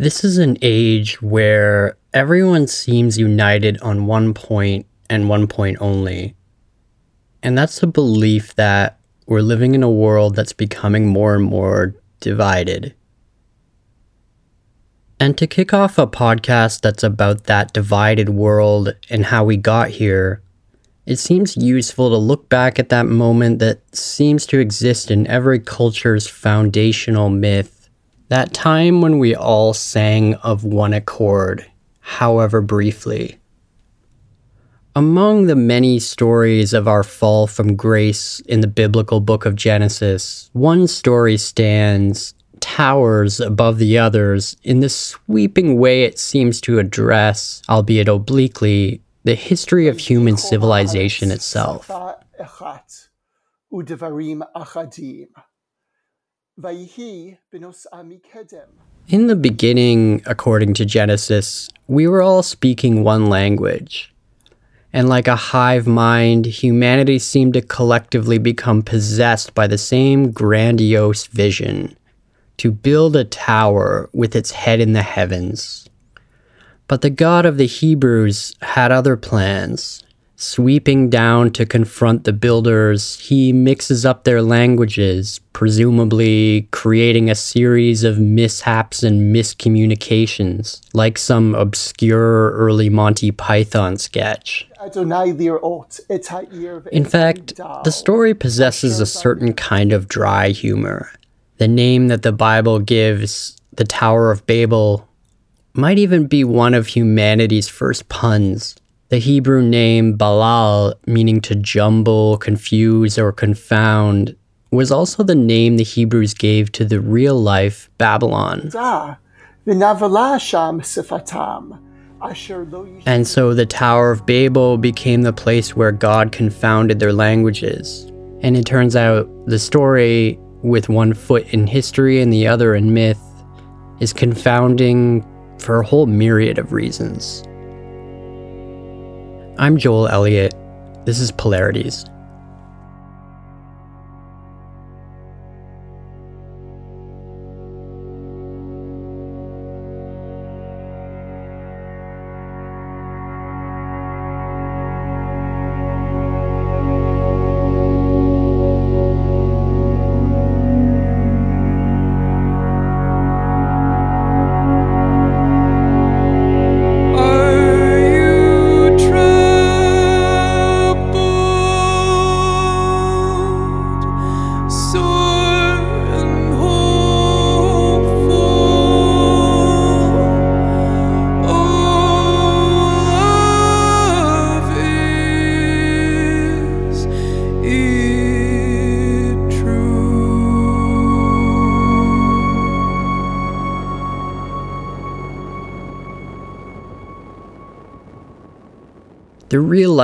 This is an age where everyone seems united on one point and one point only. And that's the belief that we're living in a world that's becoming more and more divided. And to kick off a podcast that's about that divided world and how we got here, it seems useful to look back at that moment that seems to exist in every culture's foundational myth. That time when we all sang of one accord, however briefly. Among the many stories of our fall from grace in the biblical book of Genesis, one story stands towers above the others in the sweeping way it seems to address, albeit obliquely, the history of human civilization itself. In the beginning, according to Genesis, we were all speaking one language. And like a hive mind, humanity seemed to collectively become possessed by the same grandiose vision to build a tower with its head in the heavens. But the God of the Hebrews had other plans. Sweeping down to confront the builders, he mixes up their languages, presumably creating a series of mishaps and miscommunications, like some obscure early Monty Python sketch. In fact, the story possesses a certain kind of dry humor. The name that the Bible gives, the Tower of Babel, might even be one of humanity's first puns. The Hebrew name Balal, meaning to jumble, confuse, or confound, was also the name the Hebrews gave to the real life Babylon. And so the Tower of Babel became the place where God confounded their languages. And it turns out the story, with one foot in history and the other in myth, is confounding for a whole myriad of reasons. I'm Joel Elliott. This is Polarities.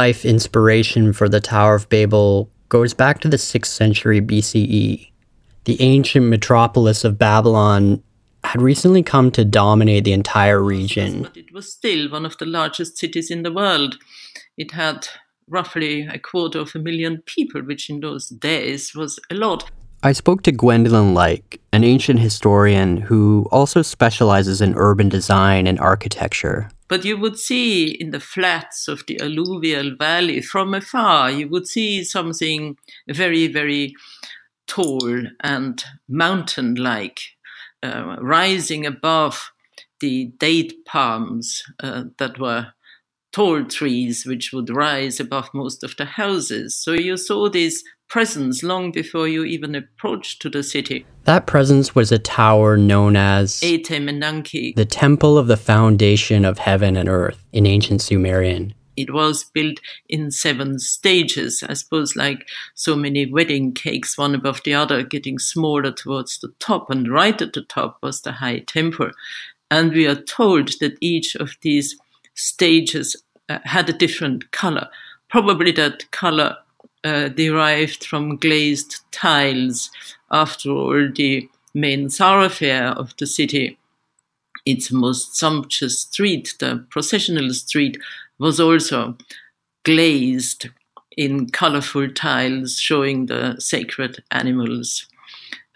Life inspiration for the Tower of Babel goes back to the 6th century BCE. The ancient metropolis of Babylon had recently come to dominate the entire region. But it was still one of the largest cities in the world. It had roughly a quarter of a million people, which in those days was a lot. I spoke to Gwendolyn Leick, an ancient historian who also specializes in urban design and architecture. But you would see in the flats of the alluvial valley from afar, you would see something very, very tall and mountain like, uh, rising above the date palms uh, that were tall trees which would rise above most of the houses. So you saw this presence long before you even approached to the city. That presence was a tower known as the Temple of the Foundation of Heaven and Earth in ancient Sumerian. It was built in seven stages, I suppose, like so many wedding cakes, one above the other, getting smaller towards the top. And right at the top was the high temple. And we are told that each of these stages uh, had a different color. Probably that color uh, derived from glazed tiles. After all, the main thoroughfare of the city, its most sumptuous street, the processional street, was also glazed in colorful tiles showing the sacred animals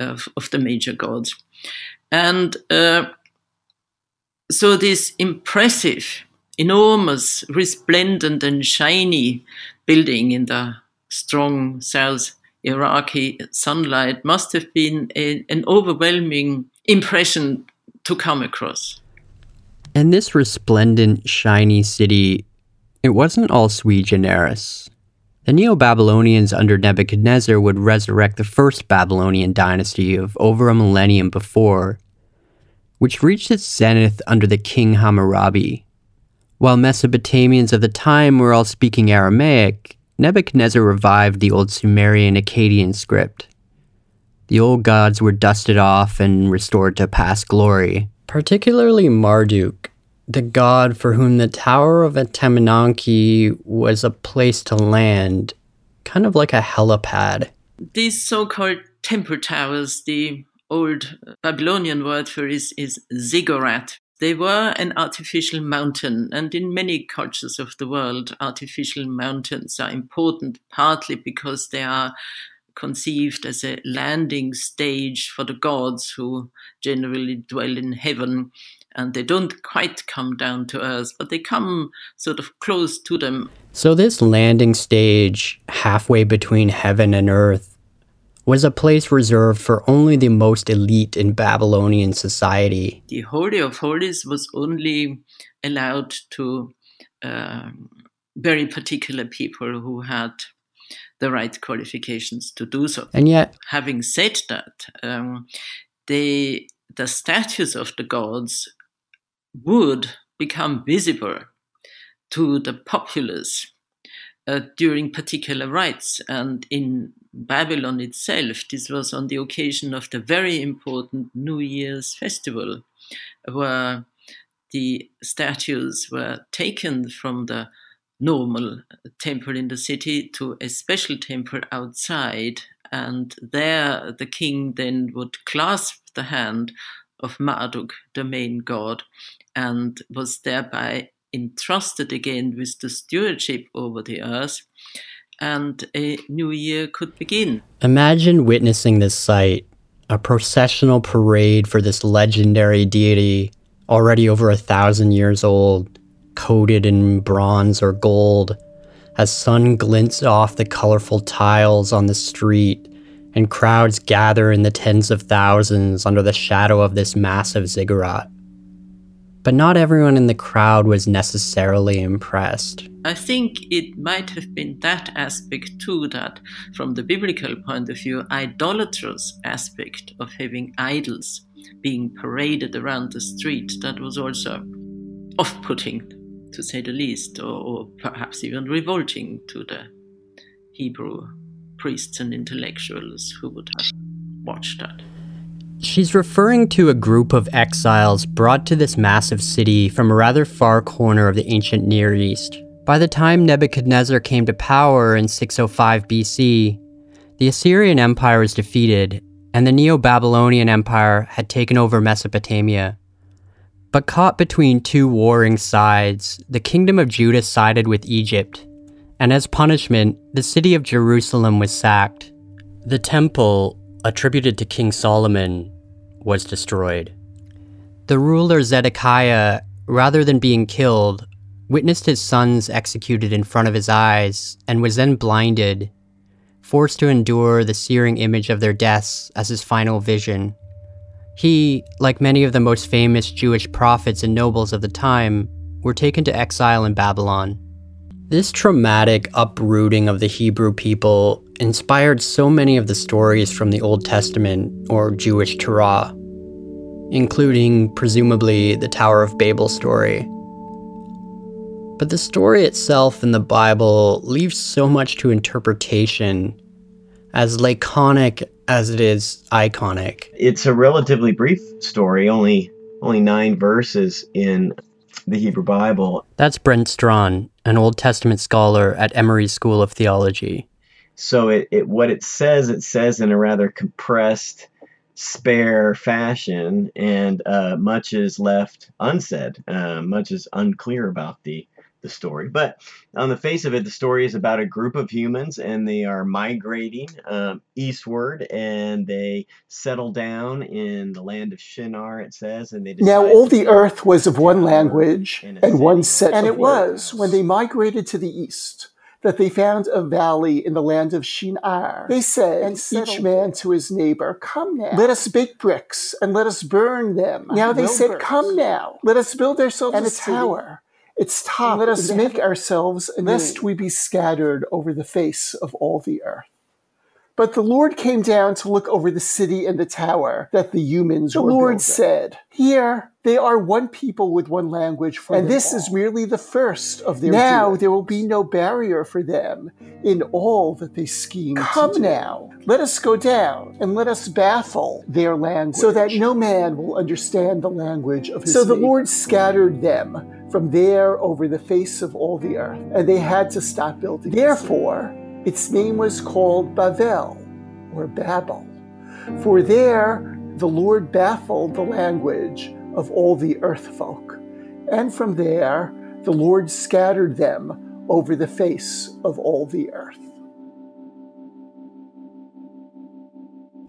of, of the major gods. And uh, so this impressive, enormous, resplendent and shiny building in the strong South Iraqi sunlight must have been a, an overwhelming impression to come across. And this resplendent, shiny city, it wasn't all sui generis. The Neo Babylonians under Nebuchadnezzar would resurrect the first Babylonian dynasty of over a millennium before, which reached its zenith under the king Hammurabi. While Mesopotamians of the time were all speaking Aramaic, Nebuchadnezzar revived the old Sumerian Akkadian script. The old gods were dusted off and restored to past glory. Particularly Marduk, the god for whom the Tower of Etemenanki was a place to land, kind of like a helipad. These so called temple towers, the old Babylonian word for is, is ziggurat, they were an artificial mountain, and in many cultures of the world, artificial mountains are important partly because they are conceived as a landing stage for the gods who generally dwell in heaven and they don't quite come down to earth, but they come sort of close to them. So, this landing stage halfway between heaven and earth was a place reserved for only the most elite in Babylonian society. The Holy of Holies was only allowed to uh, very particular people who had the right qualifications to do so. And yet, having said that, um, the the statues of the gods would become visible to the populace uh, during particular rites. And in Babylon itself, this was on the occasion of the very important New Year's festival, where the statues were taken from the normal temple in the city to a special temple outside. And there the king then would clasp the hand of Marduk, the main god, and was thereby entrusted again with the stewardship over the earth, and a new year could begin. Imagine witnessing this sight a processional parade for this legendary deity, already over a thousand years old, coated in bronze or gold, as sun glints off the colorful tiles on the street, and crowds gather in the tens of thousands under the shadow of this massive ziggurat but not everyone in the crowd was necessarily impressed. I think it might have been that aspect too, that from the biblical point of view, idolatrous aspect of having idols being paraded around the street, that was also off putting, to say the least, or, or perhaps even revolting to the Hebrew priests and intellectuals who would have watched that. She's referring to a group of exiles brought to this massive city from a rather far corner of the ancient Near East. By the time Nebuchadnezzar came to power in 605 BC, the Assyrian Empire was defeated, and the Neo Babylonian Empire had taken over Mesopotamia. But caught between two warring sides, the kingdom of Judah sided with Egypt, and as punishment, the city of Jerusalem was sacked. The temple, attributed to King Solomon, was destroyed. The ruler Zedekiah, rather than being killed, witnessed his sons executed in front of his eyes and was then blinded, forced to endure the searing image of their deaths as his final vision. He, like many of the most famous Jewish prophets and nobles of the time, were taken to exile in Babylon. This traumatic uprooting of the Hebrew people inspired so many of the stories from the Old Testament or Jewish Torah, including, presumably, the Tower of Babel story. But the story itself in the Bible leaves so much to interpretation, as laconic as it is iconic. It's a relatively brief story, only only nine verses in the Hebrew Bible. That's Brent Strawn, an Old Testament scholar at Emory School of Theology. So it, it what it says, it says in a rather compressed, spare fashion, and uh, much is left unsaid. Uh, much is unclear about the the story. But on the face of it, the story is about a group of humans, and they are migrating um, eastward, and they settle down in the land of Shinar. It says, and they now all the earth was of one language and one set, and it was when they migrated to the east that they found a valley in the land of Shinar. They said, and each man to his neighbor, Come now, let us bake bricks and let us burn them. Now they said, Come now, let us build ourselves and a tower its top. Let us make ourselves, lest we be scattered over the face of all the earth. But the Lord came down to look over the city and the tower that the humans the were Lord building. said, Here they are one people with one language and this all. is merely the first of their Now doing. there will be no barrier for them in all that they scheme. Come now, let us go down and let us baffle their language, so that no man will understand the language of his So neighbor. the Lord scattered them from there over the face of all the earth, and they had to stop building. Therefore, its name was called Bavel, or Babel, for there the Lord baffled the language of all the earth folk, and from there the Lord scattered them over the face of all the earth.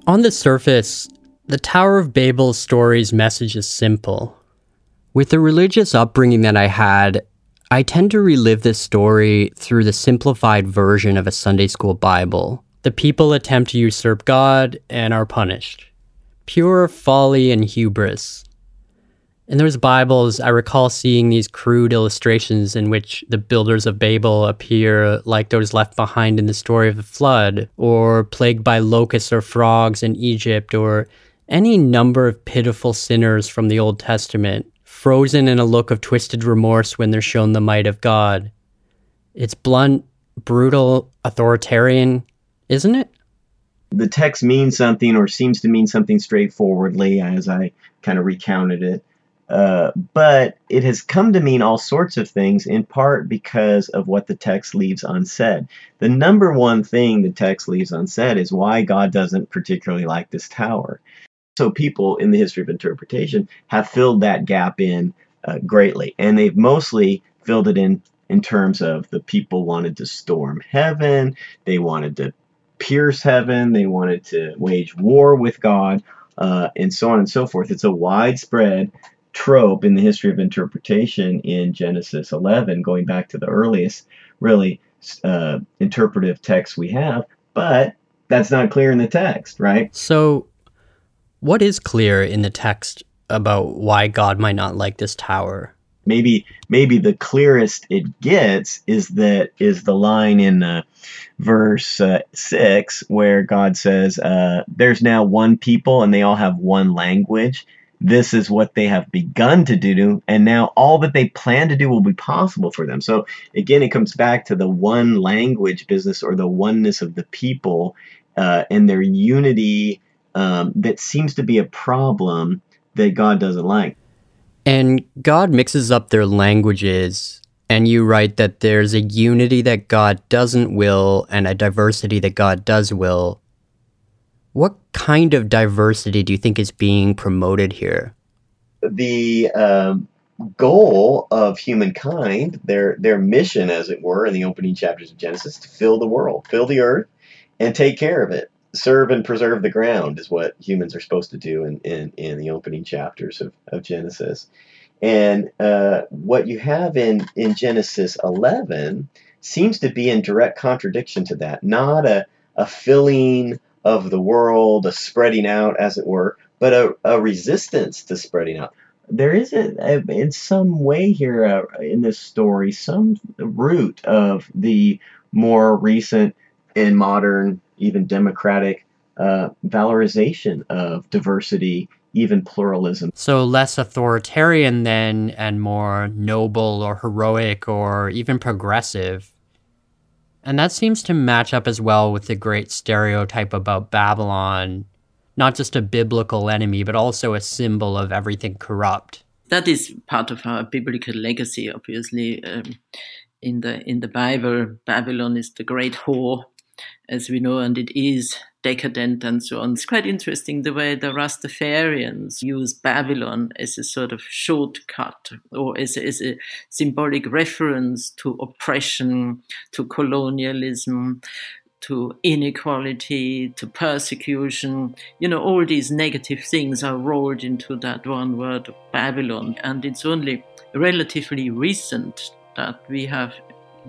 On the surface, the Tower of Babel story's message is simple. With the religious upbringing that I had, I tend to relive this story through the simplified version of a Sunday school Bible. The people attempt to usurp God and are punished. Pure folly and hubris. In those Bibles, I recall seeing these crude illustrations in which the builders of Babel appear like those left behind in the story of the flood, or plagued by locusts or frogs in Egypt, or any number of pitiful sinners from the Old Testament frozen in a look of twisted remorse when they're shown the might of God. It's blunt, brutal, authoritarian, isn't it? The text means something or seems to mean something straightforwardly as I kind of recounted it. Uh, but it has come to mean all sorts of things in part because of what the text leaves unsaid. The number one thing the text leaves unsaid is why God doesn't particularly like this tower. So people in the history of interpretation have filled that gap in uh, greatly, and they've mostly filled it in in terms of the people wanted to storm heaven, they wanted to pierce heaven, they wanted to wage war with God, uh, and so on and so forth. It's a widespread trope in the history of interpretation in Genesis 11, going back to the earliest, really uh, interpretive texts we have, but that's not clear in the text, right? So what is clear in the text about why God might not like this tower? Maybe maybe the clearest it gets is that is the line in uh, verse uh, six where God says, uh, "There's now one people and they all have one language." This is what they have begun to do, and now all that they plan to do will be possible for them. So again, it comes back to the one language business or the oneness of the people uh, and their unity um, that seems to be a problem that God doesn't like. And God mixes up their languages, and you write that there's a unity that God doesn't will and a diversity that God does will. What kind of diversity do you think is being promoted here? The um, goal of humankind, their their mission, as it were, in the opening chapters of Genesis, to fill the world, fill the earth, and take care of it serve and preserve the ground is what humans are supposed to do in, in, in the opening chapters of, of Genesis. And uh, what you have in, in Genesis 11 seems to be in direct contradiction to that. Not a, a filling of the world, a spreading out, as it were, but a, a resistance to spreading out. There is, a, in some way here uh, in this story, some root of the more recent and modern even democratic uh, valorization of diversity, even pluralism. So less authoritarian then, and more noble or heroic or even progressive. And that seems to match up as well with the great stereotype about Babylon, not just a biblical enemy, but also a symbol of everything corrupt. That is part of our biblical legacy, obviously. Um, in the in the Bible, Babylon is the great whore as we know, and it is decadent and so on. It's quite interesting the way the Rastafarians use Babylon as a sort of shortcut or as a, as a symbolic reference to oppression, to colonialism, to inequality, to persecution. You know, all these negative things are rolled into that one word, Babylon. And it's only relatively recent that we have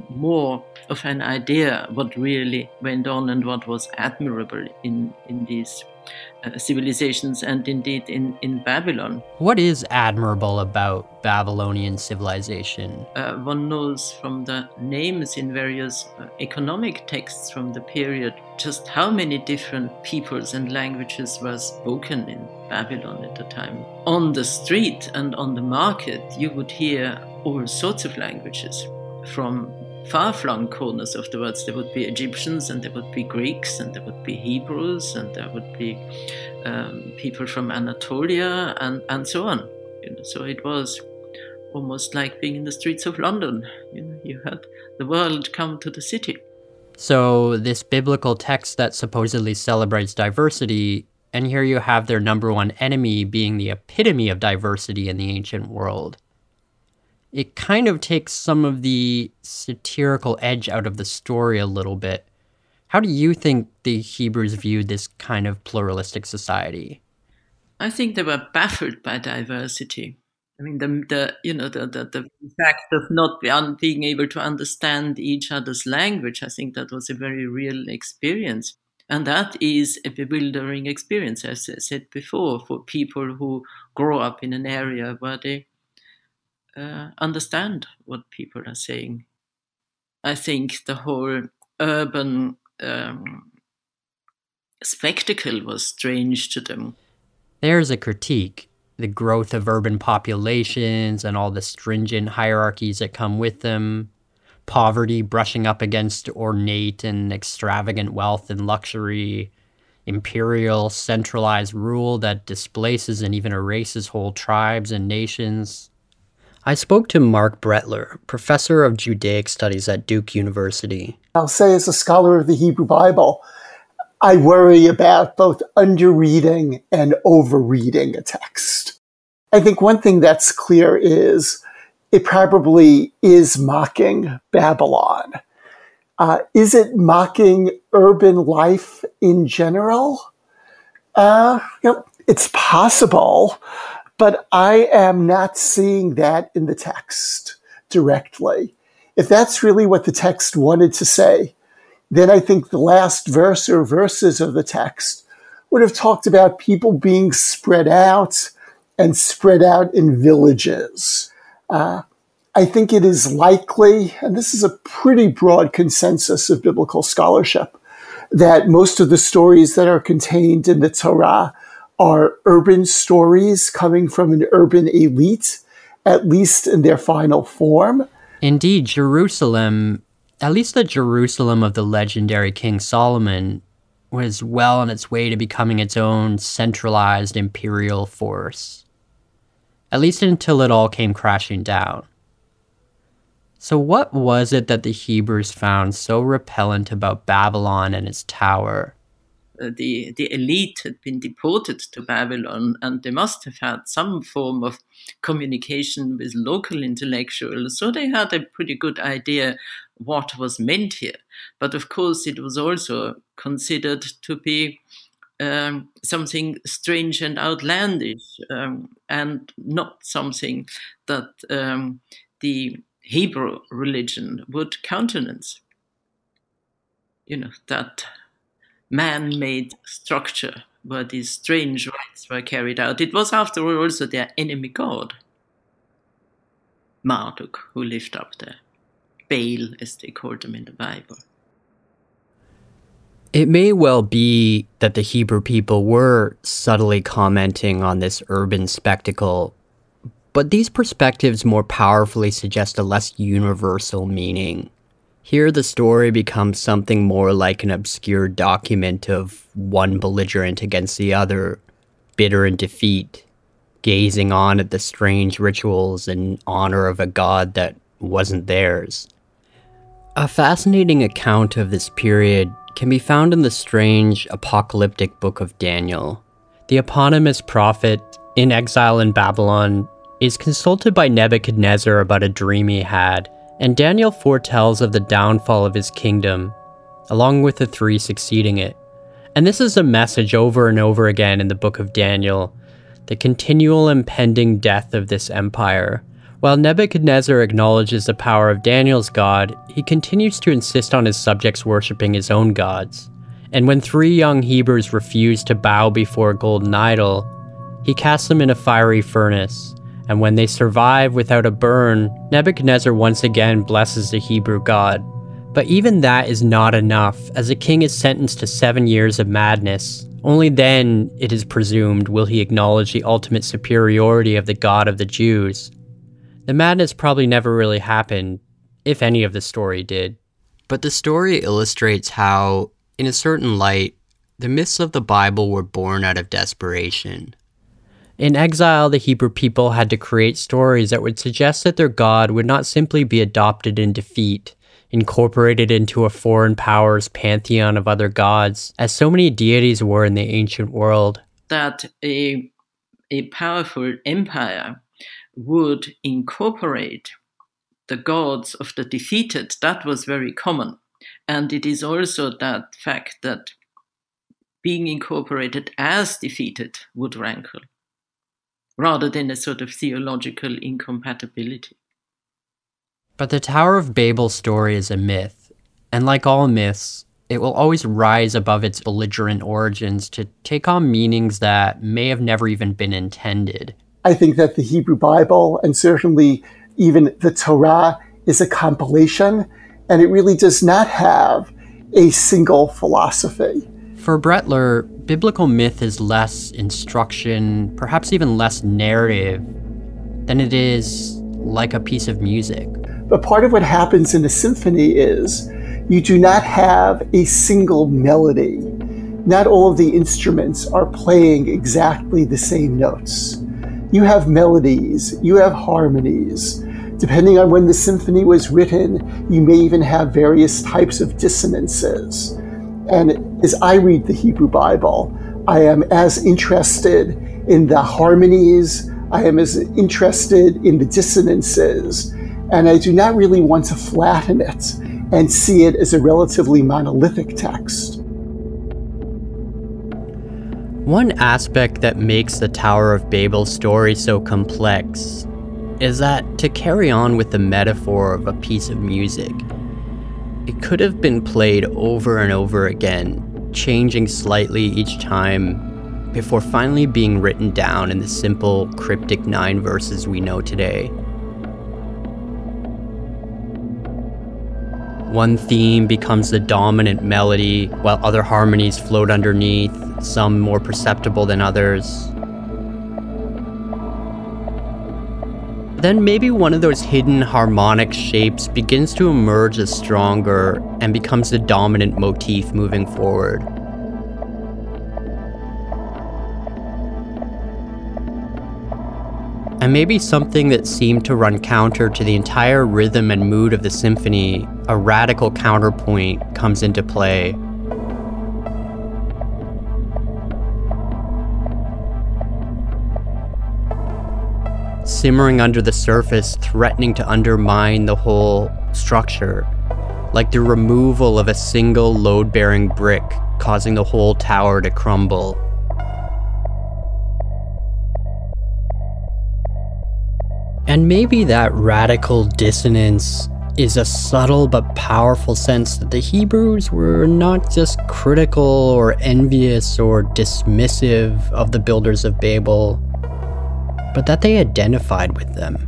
more of an idea what really went on and what was admirable in, in these uh, civilizations and indeed in, in Babylon. What is admirable about Babylonian civilization? Uh, one knows from the names in various uh, economic texts from the period just how many different peoples and languages were spoken in Babylon at the time. On the street and on the market, you would hear all sorts of languages from far flung corners of the world. There would be Egyptians, and there would be Greeks, and there would be Hebrews, and there would be um, people from Anatolia, and, and so on. You know, so it was almost like being in the streets of London. You know, you had the world come to the city. So, this biblical text that supposedly celebrates diversity, and here you have their number one enemy being the epitome of diversity in the ancient world it kind of takes some of the satirical edge out of the story a little bit. How do you think the Hebrews viewed this kind of pluralistic society? I think they were baffled by diversity. I mean, the, the you know the, the, the fact of not being able to understand each other's language. I think that was a very real experience, and that is a bewildering experience, as I said before, for people who grow up in an area where they uh, understand what people are saying. I think the whole urban um, spectacle was strange to them. There's a critique the growth of urban populations and all the stringent hierarchies that come with them, poverty brushing up against ornate and extravagant wealth and luxury, imperial centralized rule that displaces and even erases whole tribes and nations. I spoke to Marc Brettler, professor of Judaic studies at Duke University. I'll say, as a scholar of the Hebrew Bible, I worry about both underreading and overreading a text. I think one thing that's clear is it probably is mocking Babylon. Uh, is it mocking urban life in general? Uh, you know, it's possible. But I am not seeing that in the text directly. If that's really what the text wanted to say, then I think the last verse or verses of the text would have talked about people being spread out and spread out in villages. Uh, I think it is likely, and this is a pretty broad consensus of biblical scholarship, that most of the stories that are contained in the Torah are urban stories coming from an urban elite, at least in their final form. Indeed, Jerusalem, at least the Jerusalem of the legendary King Solomon, was well on its way to becoming its own centralized imperial force. At least until it all came crashing down. So, what was it that the Hebrews found so repellent about Babylon and its tower? The the elite had been deported to Babylon, and they must have had some form of communication with local intellectuals. So they had a pretty good idea what was meant here. But of course, it was also considered to be um, something strange and outlandish, um, and not something that um, the Hebrew religion would countenance. You know that man made structure where these strange rites were carried out. It was, after all, also their enemy god, Marduk, who lived up there. Baal, as they called him in the Bible. It may well be that the Hebrew people were subtly commenting on this urban spectacle, but these perspectives more powerfully suggest a less universal meaning. Here, the story becomes something more like an obscure document of one belligerent against the other, bitter in defeat, gazing on at the strange rituals in honor of a god that wasn't theirs. A fascinating account of this period can be found in the strange apocalyptic book of Daniel. The eponymous prophet, in exile in Babylon, is consulted by Nebuchadnezzar about a dream he had, and Daniel foretells of the downfall of his kingdom, along with the three succeeding it. And this is a message over and over again in the book of Daniel the continual impending death of this empire. While Nebuchadnezzar acknowledges the power of Daniel's God, he continues to insist on his subjects worshipping his own gods. And when three young Hebrews refuse to bow before a golden idol, he casts them in a fiery furnace. And when they survive without a burn, Nebuchadnezzar once again blesses the Hebrew God. But even that is not enough, as the king is sentenced to seven years of madness, only then, it is presumed, will he acknowledge the ultimate superiority of the God of the Jews. The madness probably never really happened, if any of the story did. But the story illustrates how, in a certain light, the myths of the Bible were born out of desperation. In exile, the Hebrew people had to create stories that would suggest that their God would not simply be adopted in defeat, incorporated into a foreign power's pantheon of other gods, as so many deities were in the ancient world. That a, a powerful empire would incorporate the gods of the defeated, that was very common. And it is also that fact that being incorporated as defeated would rankle, rather than a sort of theological incompatibility. But the Tower of Babel story is a myth, and like all myths, it will always rise above its belligerent origins to take on meanings that may have never even been intended. I think that the Hebrew Bible, and certainly even the Torah, is a compilation, and it really does not have a single philosophy. For Brettler, biblical myth is less instruction, perhaps even less narrative, than it is like a piece of music. But part of what happens in a symphony is you do not have a single melody. Not all of the instruments are playing exactly the same notes. You have melodies, you have harmonies. Depending on when the symphony was written, you may even have various types of dissonances. And as I read the Hebrew Bible, I am as interested in the harmonies, I am as interested in the dissonances and I do not really want to flatten it and see it as a relatively monolithic text. One aspect that makes the Tower of Babel story so complex is that to carry on with the metaphor of a piece of music, it could have been played over and over again, changing slightly each time before finally being written down in the simple, cryptic nine verses we know today. One theme becomes the dominant melody, while other harmonies float underneath, some more perceptible than others. Then maybe one of those hidden harmonic shapes begins to emerge as stronger and becomes the dominant motif moving forward. And maybe something that seemed to run counter to the entire rhythm and mood of the symphony, a radical counterpoint comes into play. Simmering under the surface, threatening to undermine the whole structure, like the removal of a single load bearing brick, causing the whole tower to crumble. And maybe that radical dissonance is a subtle but powerful sense that the Hebrews were not just critical or envious or dismissive of the builders of Babel, but that they identified with them.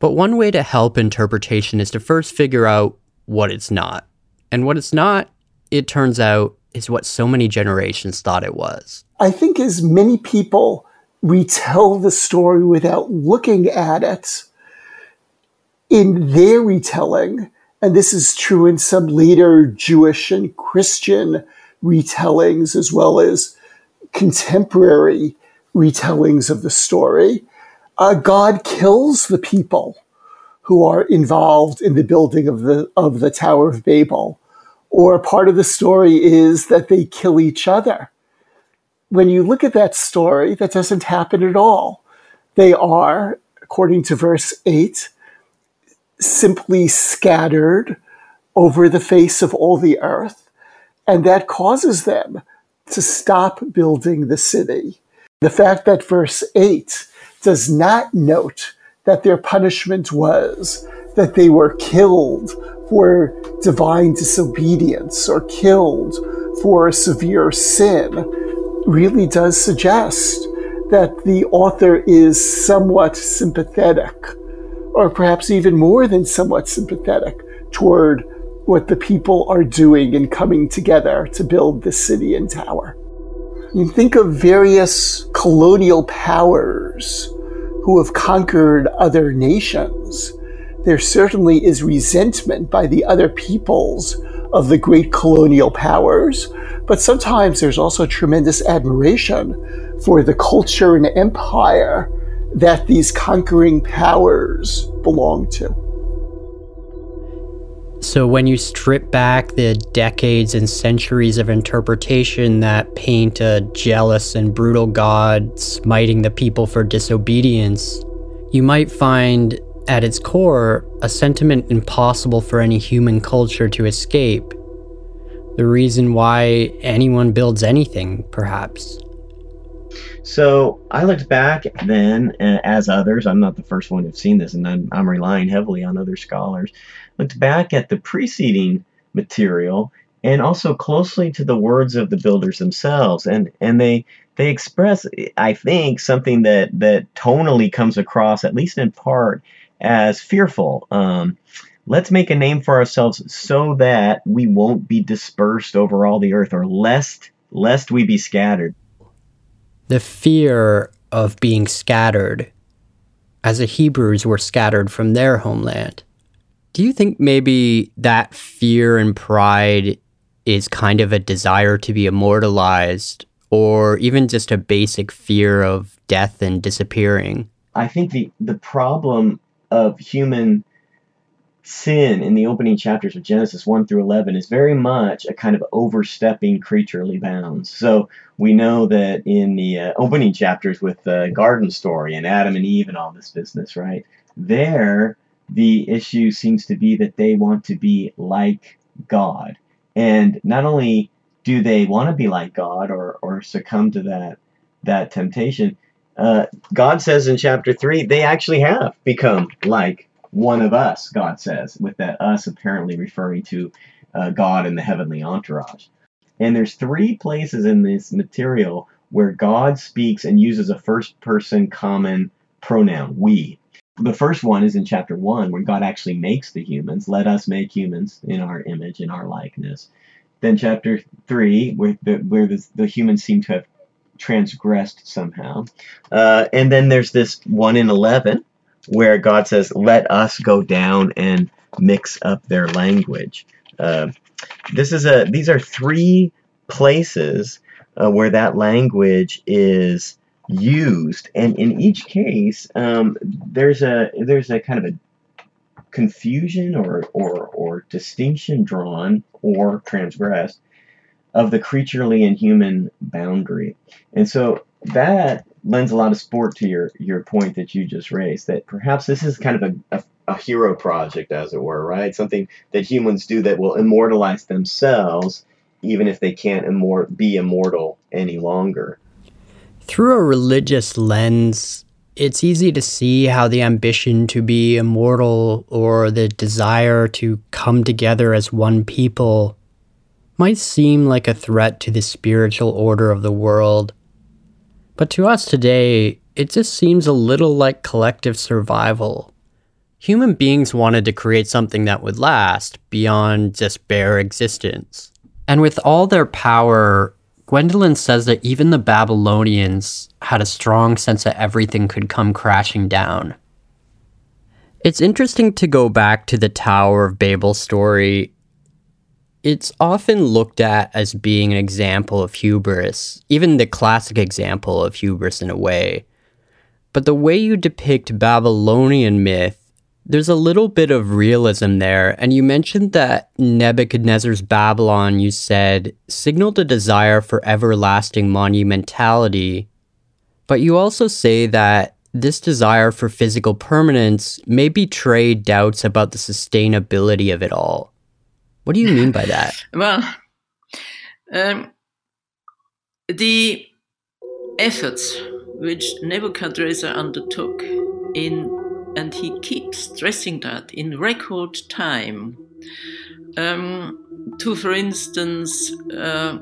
But one way to help interpretation is to first figure out what it's not. And what it's not, it turns out, is what so many generations thought it was. I think as many people retell the story without looking at it in their retelling, and this is true in some later Jewish and Christian retellings as well as contemporary retellings of the story, uh, God kills the people who are involved in the building of the of the Tower of Babel. Or part of the story is that they kill each other. When you look at that story, that doesn't happen at all. They are, according to verse 8, simply scattered over the face of all the earth, and that causes them to stop building the city. The fact that verse 8 does not note that their punishment was that they were killed for divine disobedience or killed for a severe sin really does suggest that the author is somewhat sympathetic, or perhaps even more than somewhat sympathetic, toward what the people are doing and coming together to build the city and tower. You think of various colonial powers who have conquered other nations. There certainly is resentment by the other peoples of the great colonial powers, but sometimes there's also tremendous admiration for the culture and empire that these conquering powers belong to. So, when you strip back the decades and centuries of interpretation that paint a jealous and brutal God smiting the people for disobedience, you might find at its core a sentiment impossible for any human culture to escape. The reason why anyone builds anything, perhaps. So I looked back then, uh, as others, I'm not the first one who've seen this, and I'm, I'm relying heavily on other scholars, looked back at the preceding material and also closely to the words of the builders themselves. And, and they, they express, I think, something that, that tonally comes across, at least in part, as fearful. Um, let's make a name for ourselves so that we won't be dispersed over all the earth, or lest lest we be scattered the fear of being scattered, as the Hebrews were scattered from their homeland. Do you think maybe that fear and pride is kind of a desire to be immortalized, or even just a basic fear of death and disappearing? I think the, the problem of human sin in the opening chapters of Genesis 1 through 11 is very much a kind of overstepping creaturely bounds. So we know that in the uh, opening chapters with the garden story and Adam and Eve and all this business, right? There, the issue seems to be that they want to be like God. And not only do they want to be like God or, or succumb to that, that temptation, uh, God says in chapter 3, they actually have become like one of us, God says, with that us apparently referring to uh, God and the heavenly entourage. And there's three places in this material where God speaks and uses a first person common pronoun, we. The first one is in chapter 1, where God actually makes the humans. Let us make humans in our image, in our likeness. Then chapter 3, where the, where the, the humans seem to have transgressed somehow. Uh, and then there's this one in 11, where God says, "Let us go down and mix up their language." Uh, this is a; these are three places uh, where that language is used, and in each case, um, there's a there's a kind of a confusion or or or distinction drawn or transgressed of the creaturely and human boundary, and so that lends a lot of sport to your your point that you just raised that perhaps this is kind of a, a, a hero project as it were right? Something that humans do that will immortalize themselves even if they can't immor- be immortal any longer through a religious lens it's easy to see how the ambition to be immortal or the desire to come together as one people might seem like a threat to the spiritual order of the world but to us today, it just seems a little like collective survival. Human beings wanted to create something that would last beyond just bare existence. And with all their power, Gwendolyn says that even the Babylonians had a strong sense that everything could come crashing down. It's interesting to go back to the Tower of Babel story it's often looked at as being an example of hubris, even the classic example of hubris in a way. But the way you depict Babylonian myth, There's a little bit of realism there, and you mentioned that Nebuchadnezzar's Babylon, you said, signaled a desire for everlasting monumentality. But you also say that this desire for physical permanence may betray doubts about the sustainability of it all. What do you mean by that? well, um, the efforts which Nebuchadnezzar undertook in, and he keeps stressing that in record time, um, to, for instance, uh,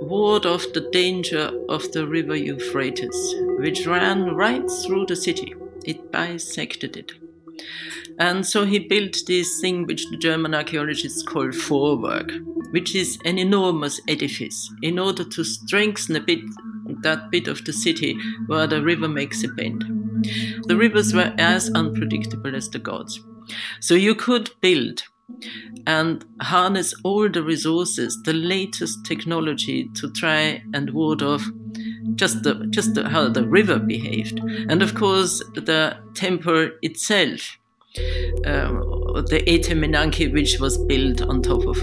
ward off the danger of the river Euphrates, which ran right through the city. It bisected it. And so he built this thing which the German archaeologists call Vorwerk, which is an enormous edifice in order to strengthen a bit that bit of the city where the river makes a bend. The rivers were as unpredictable as the gods. So you could build and harness all the resources, the latest technology to try and ward off just the, just the, how the river behaved, and of course the temple itself, um, the Etemenanki, which was built on top of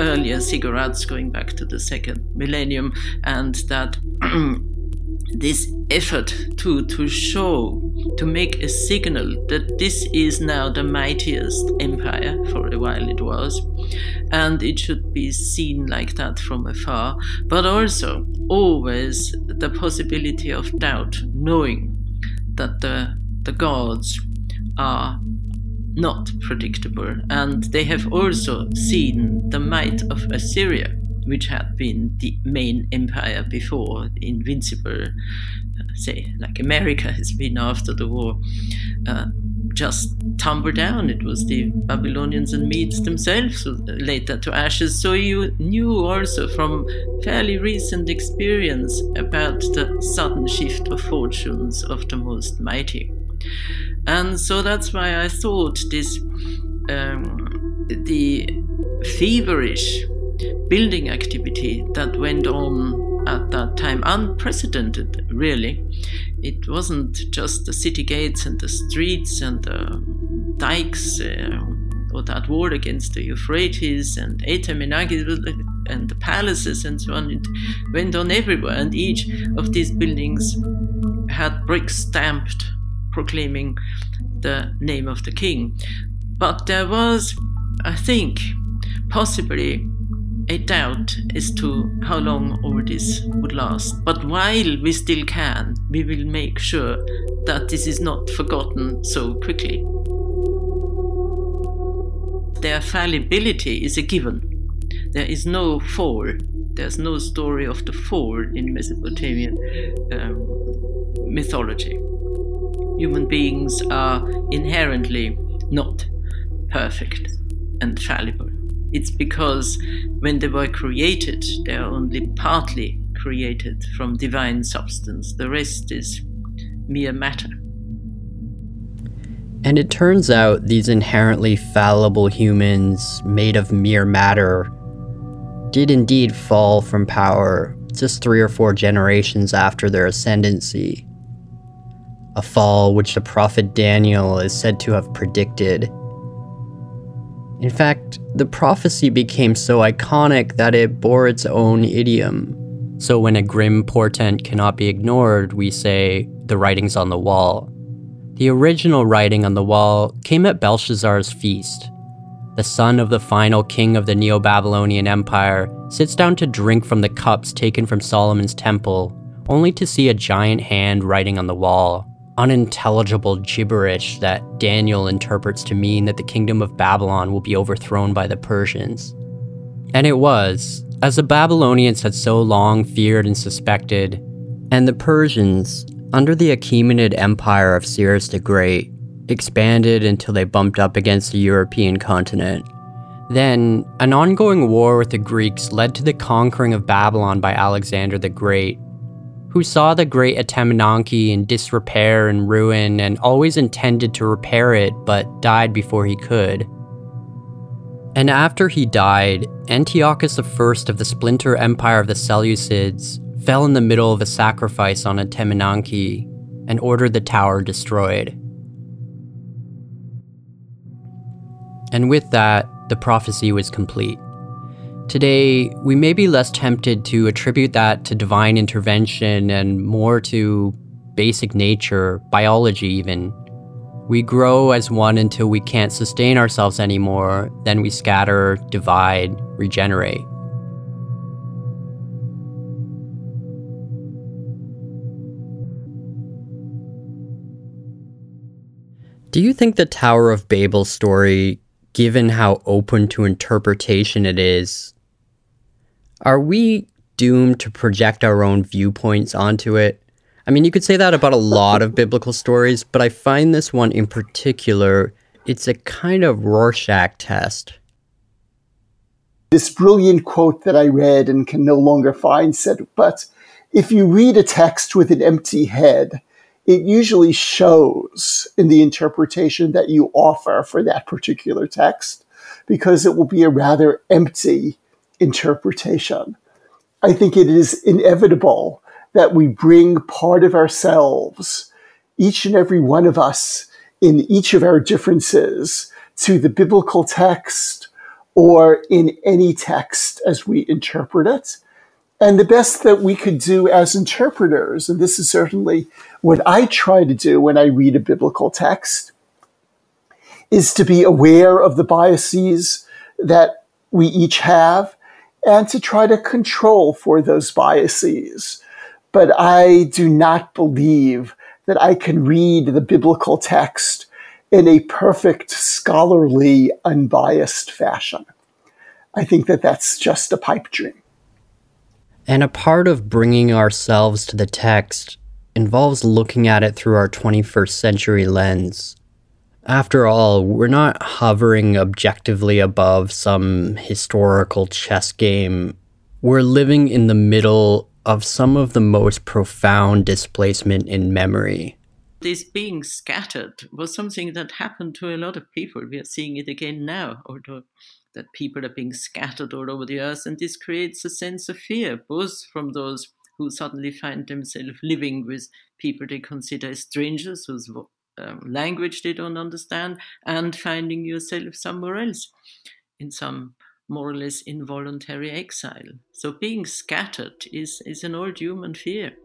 earlier ziggurats going back to the second millennium, and that this effort to, to show, to make a signal that this is now the mightiest empire, for a while it was, and it should be seen like that from afar, but also always the possibility of doubt, knowing that the, the gods are not predictable, and they have also seen the might of Assyria, which had been the main empire before, invincible, uh, say, like America has been after the war, uh, just tumble down. It was the Babylonians and Medes themselves that to ashes. So you knew also from fairly recent experience about the sudden shift of fortunes of the most mighty. And so that's why I thought this um, the feverish building activity that went on at that time, unprecedented, really. It wasn't just the city gates and the streets and the dikes uh, or that war against the Euphrates and Etemenanki and the palaces and so on. It went on everywhere, and each of these buildings had bricks stamped proclaiming the name of the king. But there was, I think, possibly a doubt as to how long all this would last. But while we still can, we will make sure that this is not forgotten so quickly. Their fallibility is a given. There is no fall. There's no story of the fall in Mesopotamian um, mythology human beings are inherently not perfect and fallible. It's because when they were created, they are only partly created from divine substance. The rest is mere matter. And it turns out these inherently fallible humans, made of mere matter, did indeed fall from power just three or four generations after their ascendancy a fall which the prophet Daniel is said to have predicted. In fact, the prophecy became so iconic that it bore its own idiom. So when a grim portent cannot be ignored, we say, the writing's on the wall. The original writing on the wall came at Belshazzar's feast. The son of the final king of the Neo Babylonian Empire sits down to drink from the cups taken from Solomon's temple, only to see a giant hand writing on the wall unintelligible gibberish that Daniel interprets to mean that the kingdom of Babylon will be overthrown by the Persians. And it was, as the Babylonians had so long feared and suspected, and the Persians, under the Achaemenid Empire of Cyrus the Great, expanded until they bumped up against the European continent. Then, an ongoing war with the Greeks led to the conquering of Babylon by Alexander the Great, who saw the great Etemenanki in disrepair and ruin and always intended to repair it but died before he could. And after he died, Antiochus I of the splinter empire of the Seleucids fell in the middle of a sacrifice on Etemenanki and ordered the tower destroyed. And with that, the prophecy was complete. Today, we may be less tempted to attribute that to divine intervention and more to basic nature, biology even. We grow as one until we can't sustain ourselves anymore, then we scatter, divide, regenerate. Do you think the Tower of Babel story, given how open to interpretation it is, are we doomed to project our own viewpoints onto it? I mean, you could say that about a lot of biblical stories, but I find this one in particular, it's a kind of Rorschach test. This brilliant quote that I read and can no longer find said, But if you read a text with an empty head, it usually shows in the interpretation that you offer for that particular text because it will be a rather empty interpretation. I think it is inevitable that we bring part of ourselves, each and every one of us, in each of our differences to the biblical text or in any text as we interpret it. And the best that we could do as interpreters, and this is certainly what I try to do when I read a biblical text, is to be aware of the biases that we each have and to try to control for those biases. But I do not believe that I can read the biblical text in a perfect, scholarly, unbiased fashion. I think that that's just a pipe dream. And a part of bringing ourselves to the text involves looking at it through our 21st century lens. After all, we're not hovering objectively above some historical chess game. We're living in the middle of some of the most profound displacement in memory. This being scattered was something that happened to a lot of people. We are seeing it again now, although that people are being scattered all over the earth, and this creates a sense of fear, both from those who suddenly find themselves living with people they consider strangers, whose um, language they don't understand, and finding yourself somewhere else in some more or less involuntary exile. So being scattered is, is an old human fear.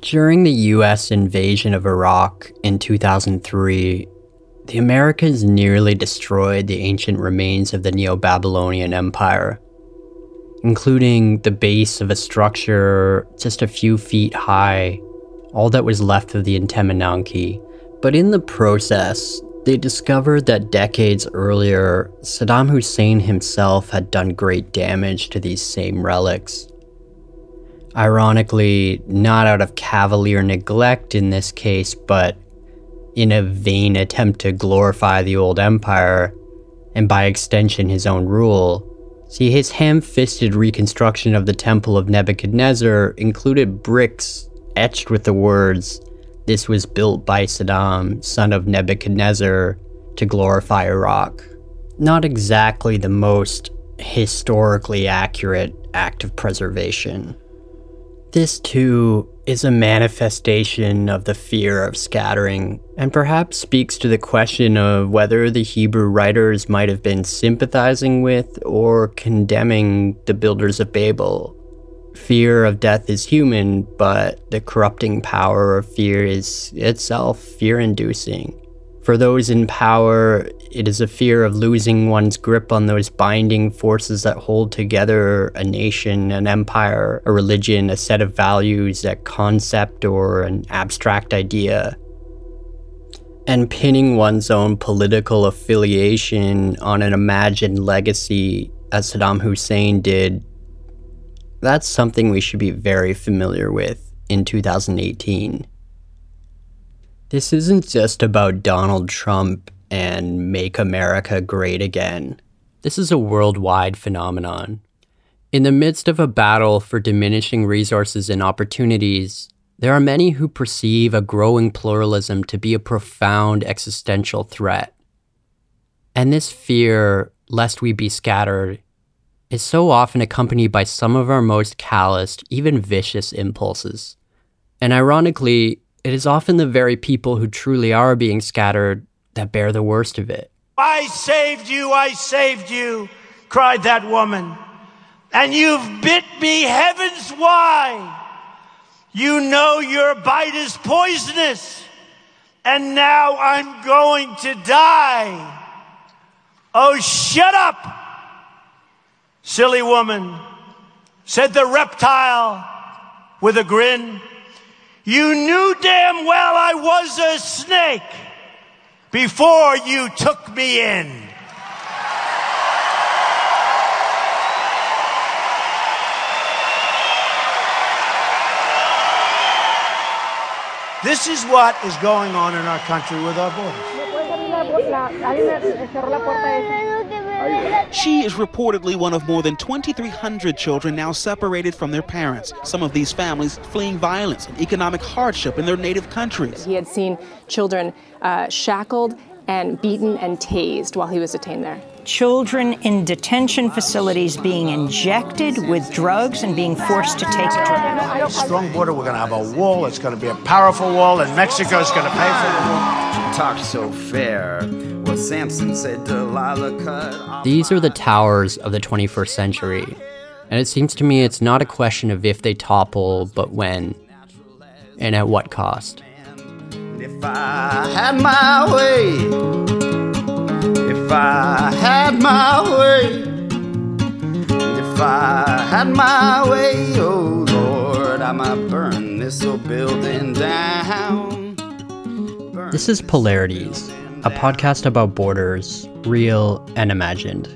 During the US invasion of Iraq in 2003, the Americans nearly destroyed the ancient remains of the Neo Babylonian Empire, including the base of a structure just a few feet high, all that was left of the Etemenanki. But in the process, they discovered that decades earlier, Saddam Hussein himself had done great damage to these same relics. Ironically, not out of cavalier neglect in this case, but in a vain attempt to glorify the old empire, and by extension his own rule. See, his ham fisted reconstruction of the Temple of Nebuchadnezzar included bricks etched with the words, This was built by Saddam, son of Nebuchadnezzar, to glorify Iraq. Not exactly the most historically accurate act of preservation. This, too, is a manifestation of the fear of scattering, and perhaps speaks to the question of whether the Hebrew writers might have been sympathizing with or condemning the builders of Babel. Fear of death is human, but the corrupting power of fear is itself fear inducing. For those in power, it is a fear of losing one's grip on those binding forces that hold together a nation, an empire, a religion, a set of values, a concept, or an abstract idea. And pinning one's own political affiliation on an imagined legacy, as Saddam Hussein did, that's something we should be very familiar with in 2018. This isn't just about Donald Trump and make America great again. This is a worldwide phenomenon. In the midst of a battle for diminishing resources and opportunities, there are many who perceive a growing pluralism to be a profound existential threat. And this fear, lest we be scattered, is so often accompanied by some of our most calloused, even vicious impulses. And ironically, it is often the very people who truly are being scattered that bear the worst of it. I saved you, I saved you, cried that woman. And you've bit me heavens why. You know your bite is poisonous. And now I'm going to die. Oh, shut up, silly woman, said the reptile with a grin. You knew damn well I was a snake before you took me in. This is what is going on in our country with our borders. She is reportedly one of more than 2,300 children now separated from their parents. Some of these families fleeing violence and economic hardship in their native countries. He had seen children uh, shackled and beaten and tased while he was detained there. Children in detention facilities being injected with drugs and being forced to take drugs. Strong border, we're going to have a wall. It's going to be a powerful wall, and Mexico's going to pay for the wall. Talk so fair. Well, Samson said Delilah cut. These are the towers of the 21st century. And it seems to me it's not a question of if they topple, but when. And at what cost. If I had my way, if I had my way, if I had my way, oh Lord, I might burn this old building down. Burn This is Polarities, a podcast about borders, real and imagined.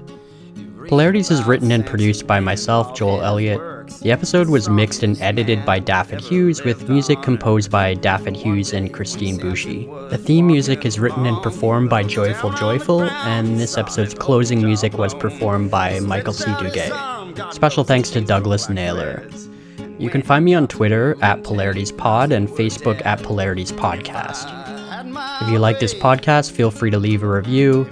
Polarities is written and produced by myself, Joel Elliott. The episode was mixed and edited by Dafydd Hughes, with music composed by Dafydd Hughes and Christine Bougie. The theme music is written and performed by Joyful Joyful, and this episode's closing music was performed by Michael C. Duguay. Special thanks to Douglas Naylor. You can find me on Twitter at Polarities and Facebook at Polarities Podcast. If you like this podcast, feel free to leave a review.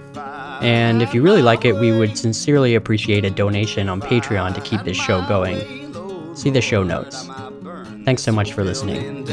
And if you really like it, we would sincerely appreciate a donation on Patreon to keep this show going. See the show notes. Thanks so much for listening.